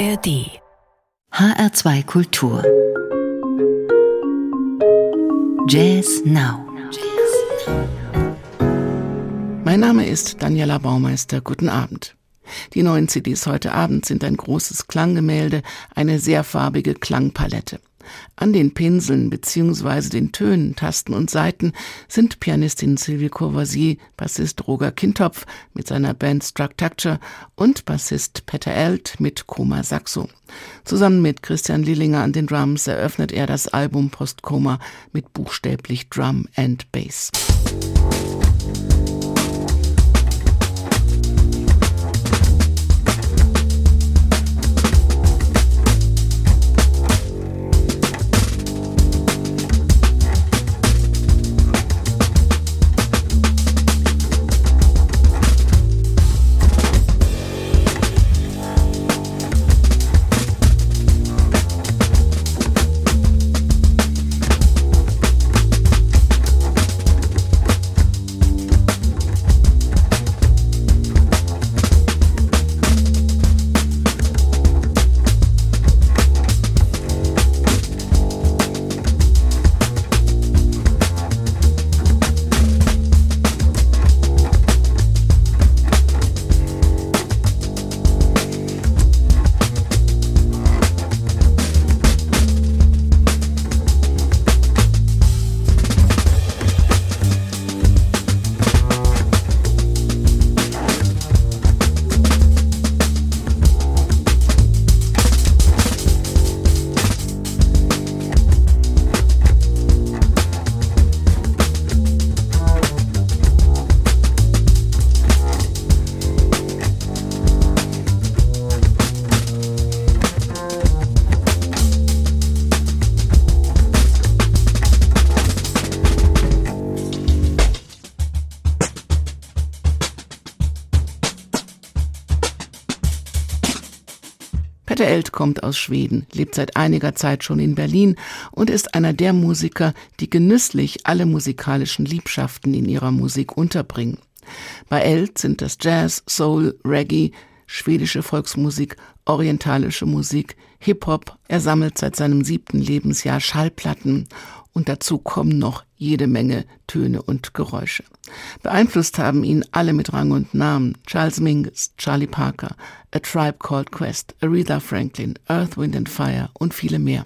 ARD HR2 Kultur Jazz Now Mein Name ist Daniela Baumeister. Guten Abend. Die neuen CDs heute Abend sind ein großes Klanggemälde, eine sehr farbige Klangpalette. An den Pinseln bzw. den Tönen, Tasten und Saiten sind Pianistin Sylvie Courvoisier, Bassist Roger Kintopf mit seiner Band Structure und Bassist Peter Elt mit Koma Saxo. Zusammen mit Christian Lillinger an den Drums eröffnet er das Album Postkoma mit buchstäblich Drum and Bass. Kommt aus Schweden, lebt seit einiger Zeit schon in Berlin und ist einer der Musiker, die genüsslich alle musikalischen Liebschaften in ihrer Musik unterbringen. Bei Elt sind das Jazz, Soul, Reggae, schwedische Volksmusik, orientalische Musik, Hip-Hop. Er sammelt seit seinem siebten Lebensjahr Schallplatten und dazu kommen noch jede Menge Töne und Geräusche. Beeinflusst haben ihn alle mit Rang und Namen. Charles Mingus, Charlie Parker, A Tribe Called Quest, Aretha Franklin, Earth, Wind and Fire und viele mehr.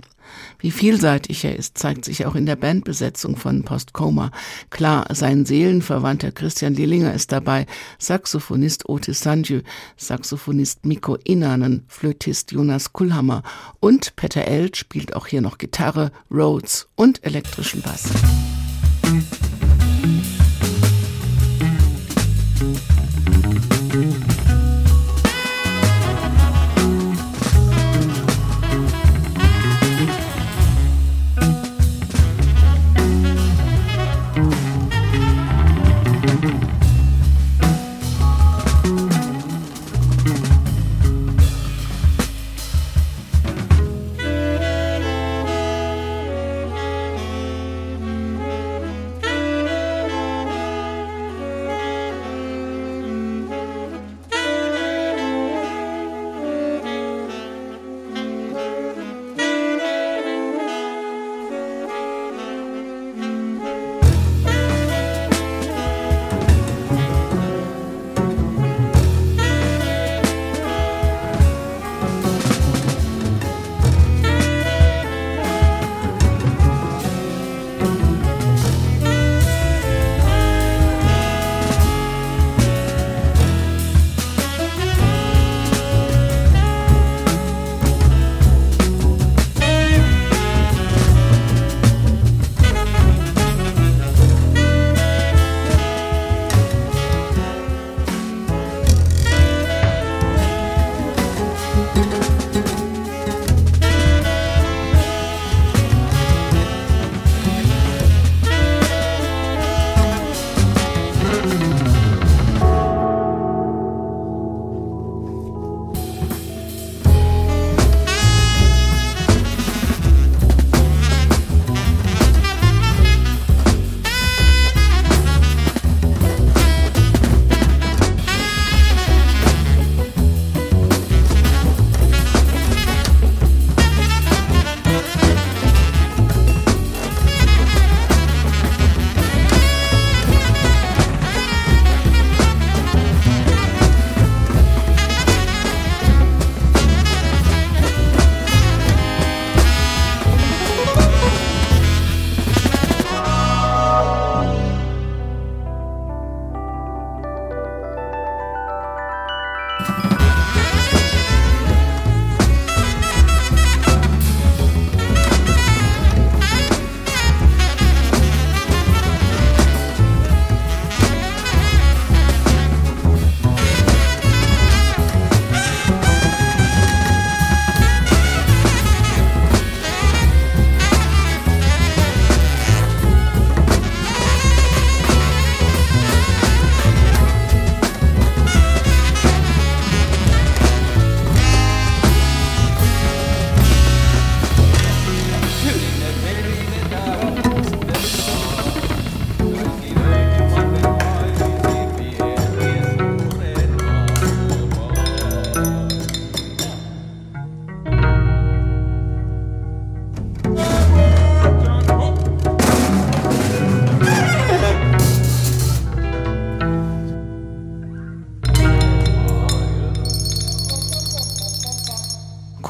Wie vielseitig er ist, zeigt sich auch in der Bandbesetzung von Postkoma. Klar, sein Seelenverwandter Christian Lillinger ist dabei, Saxophonist Otis Sanjö, Saxophonist Mikko Inanen, Flötist Jonas Kullhammer und Peter Elt spielt auch hier noch Gitarre, Rhodes und elektrischen Bass. Koma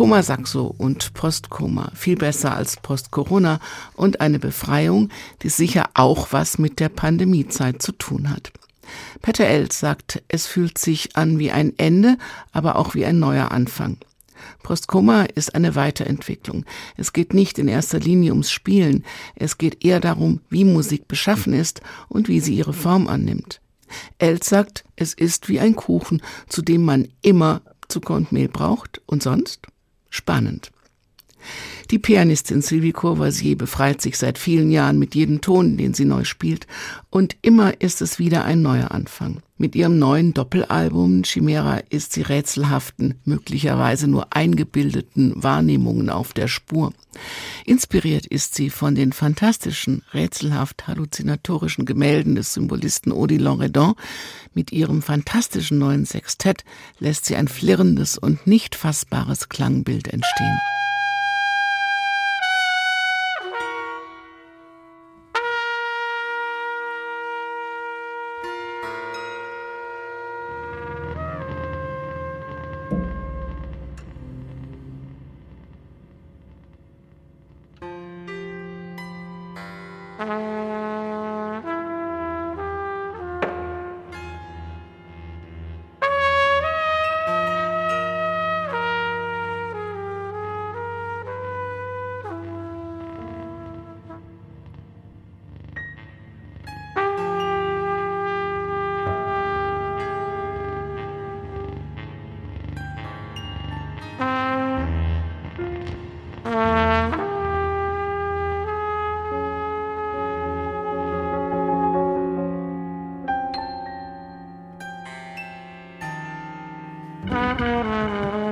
Saxo und Postkoma, viel besser als Post-Corona und eine Befreiung, die sicher auch was mit der Pandemiezeit zu tun hat. Peter Els sagt, es fühlt sich an wie ein Ende, aber auch wie ein neuer Anfang. Postkoma ist eine Weiterentwicklung. Es geht nicht in erster Linie ums Spielen, es geht eher darum, wie Musik beschaffen ist und wie sie ihre Form annimmt. Els sagt, es ist wie ein Kuchen, zu dem man immer Zucker und Mehl braucht und sonst spannend. Die Pianistin Sylvie Courvoisier befreit sich seit vielen Jahren mit jedem Ton, den sie neu spielt, und immer ist es wieder ein neuer Anfang. Mit ihrem neuen Doppelalbum Chimera ist sie rätselhaften, möglicherweise nur eingebildeten Wahrnehmungen auf der Spur. Inspiriert ist sie von den fantastischen, rätselhaft halluzinatorischen Gemälden des Symbolisten Odilon Redon. Mit ihrem fantastischen neuen Sextett lässt sie ein flirrendes und nicht fassbares Klangbild entstehen. Música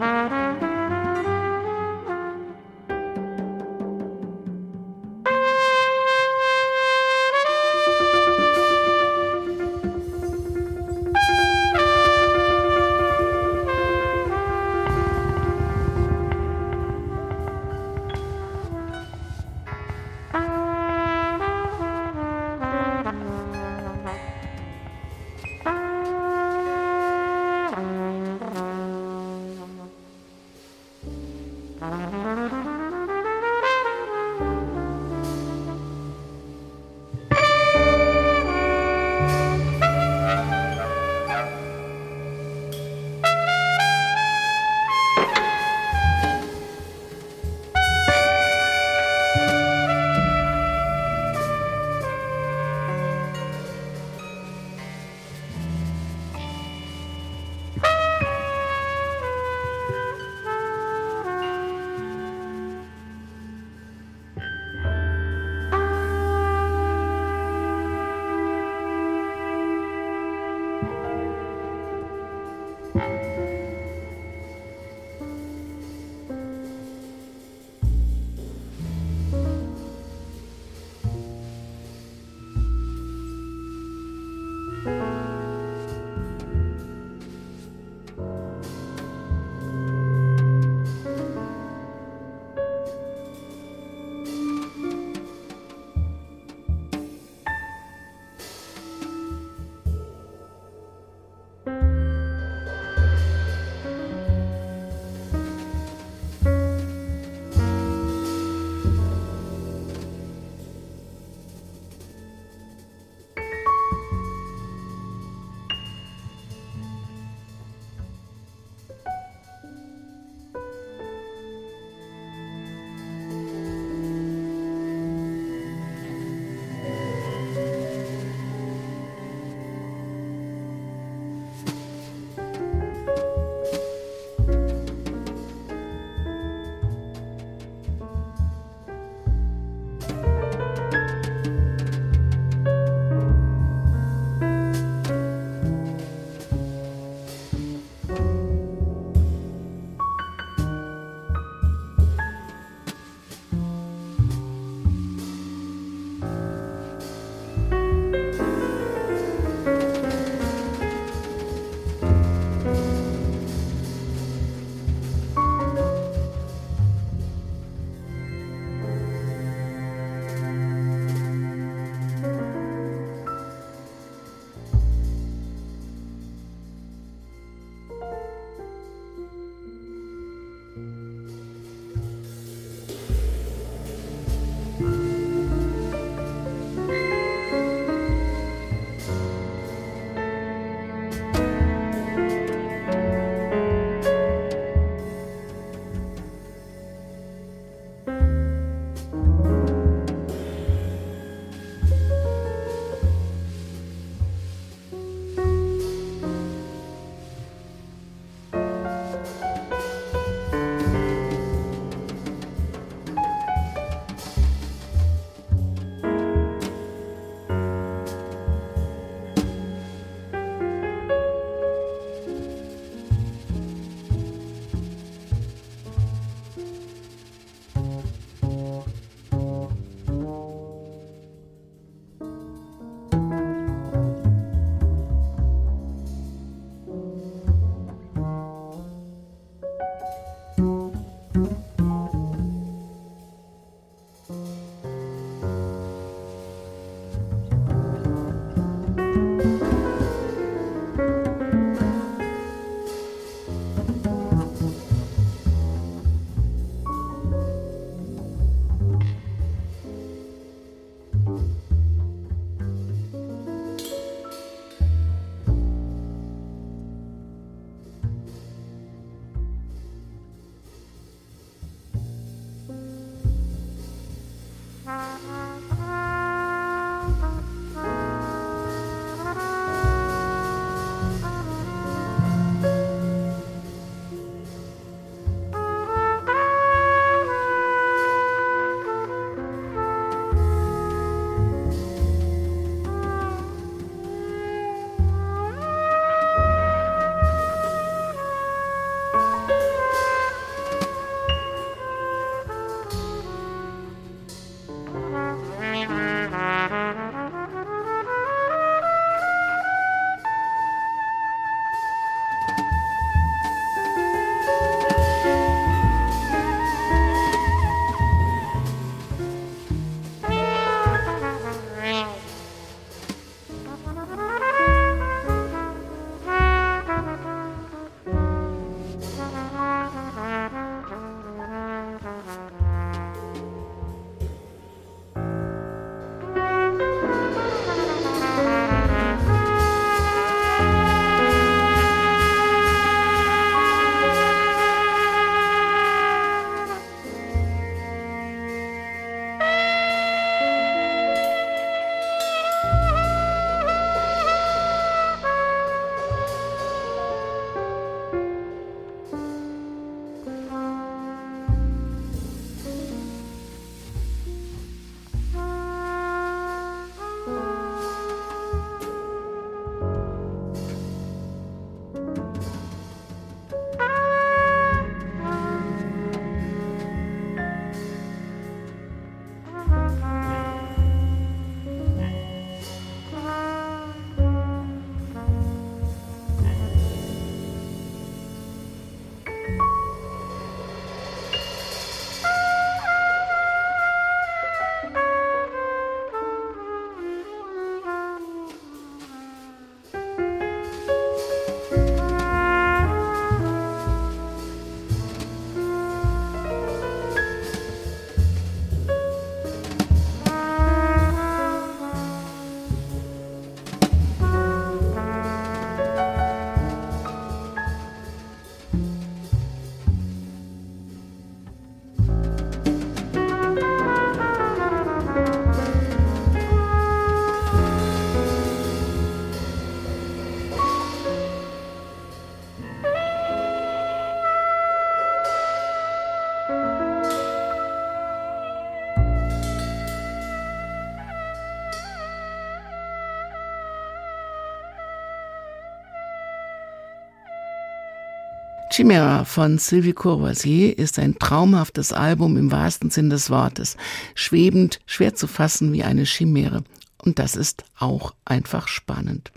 Chimera von Sylvie Courvoisier ist ein traumhaftes Album im wahrsten Sinn des Wortes. Schwebend, schwer zu fassen wie eine Chimäre. Und das ist auch einfach spannend.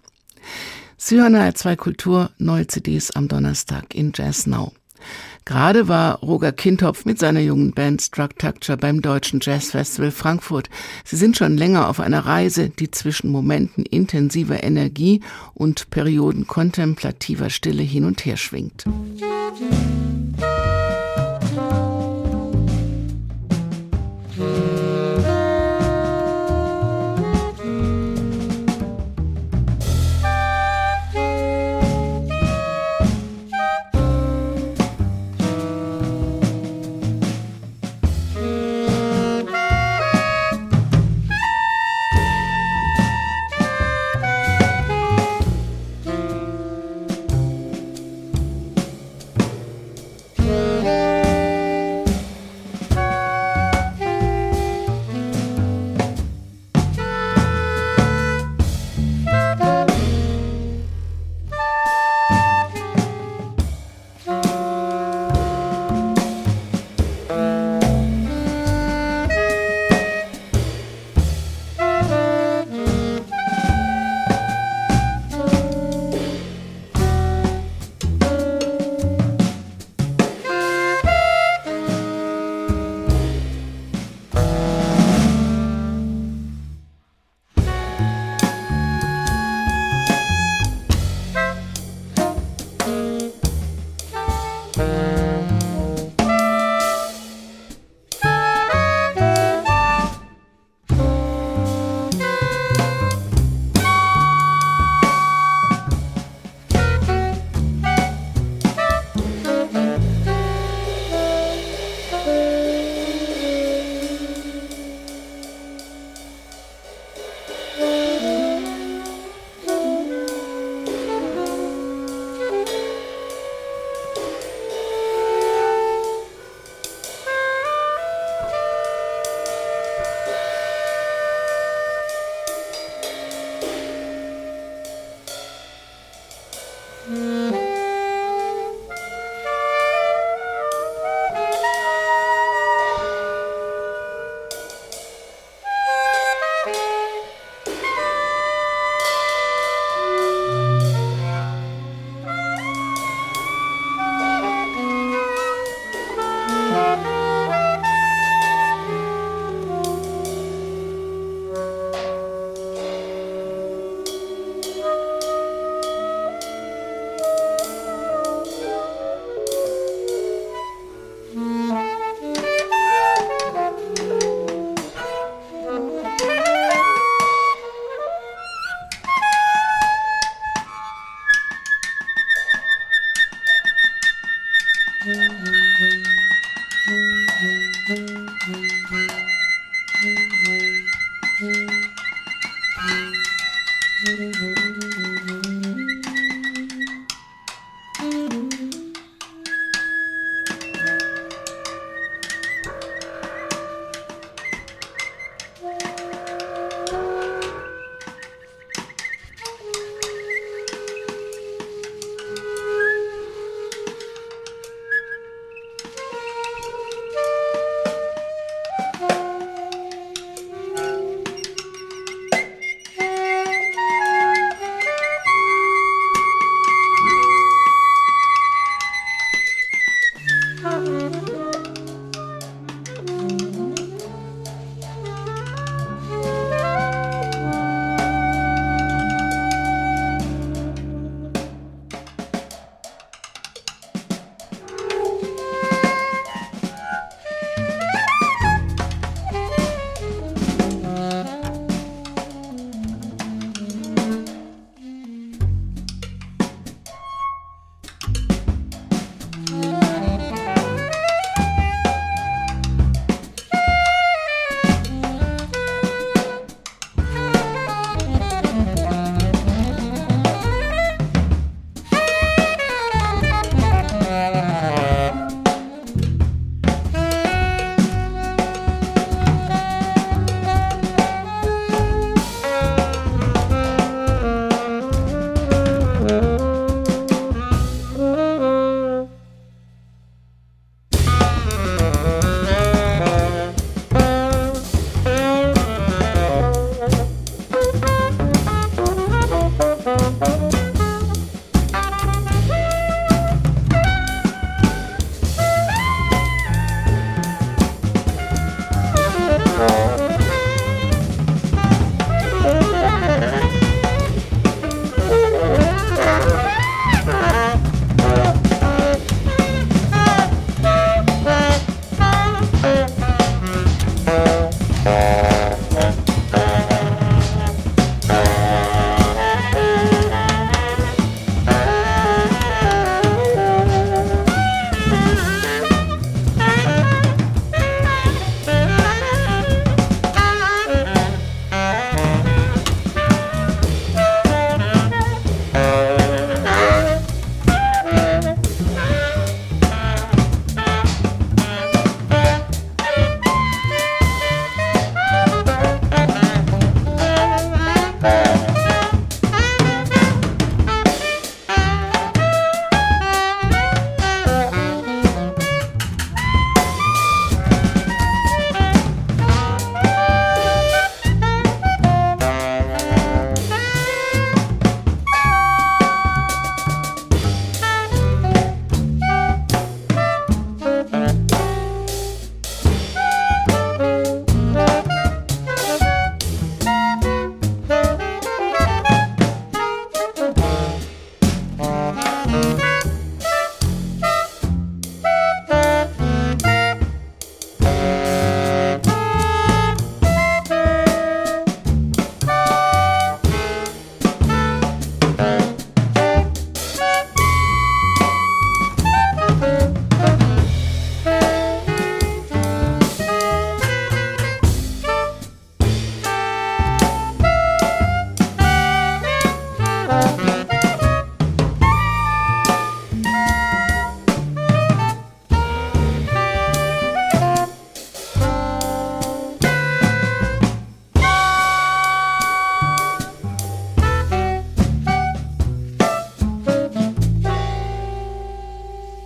Hören HR2 Kultur, neue CDs am Donnerstag in Jazz Now. Gerade war Roger Kintopf mit seiner jungen Band Structure beim Deutschen Jazz Festival Frankfurt. Sie sind schon länger auf einer Reise, die zwischen Momenten intensiver Energie und Perioden kontemplativer Stille hin und her schwingt.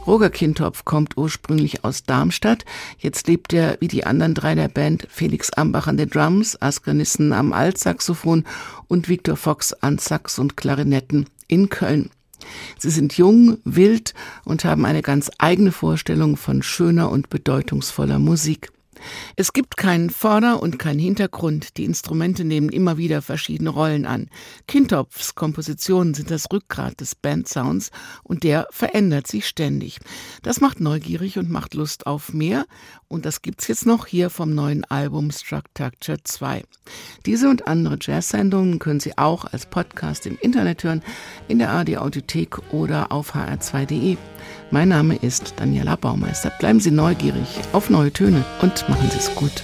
Roger Kintopf kommt ursprünglich aus Darmstadt. Jetzt lebt er wie die anderen drei der Band Felix Ambach an den Drums, Asker Nissen am Altsaxophon und Viktor Fox an Sax und Klarinetten in Köln. Sie sind jung, wild und haben eine ganz eigene Vorstellung von schöner und bedeutungsvoller Musik. Es gibt keinen Vorder- und keinen Hintergrund. Die Instrumente nehmen immer wieder verschiedene Rollen an. Kintopfs Kompositionen sind das Rückgrat des Bandsounds und der verändert sich ständig. Das macht neugierig und macht Lust auf mehr. Und das gibt's jetzt noch hier vom neuen Album Structure 2. Diese und andere Jazz-Sendungen können Sie auch als Podcast im Internet hören, in der AD Audiothek oder auf hr2.de. Mein Name ist Daniela Baumeister. Bleiben Sie neugierig auf neue Töne und machen Sie es gut.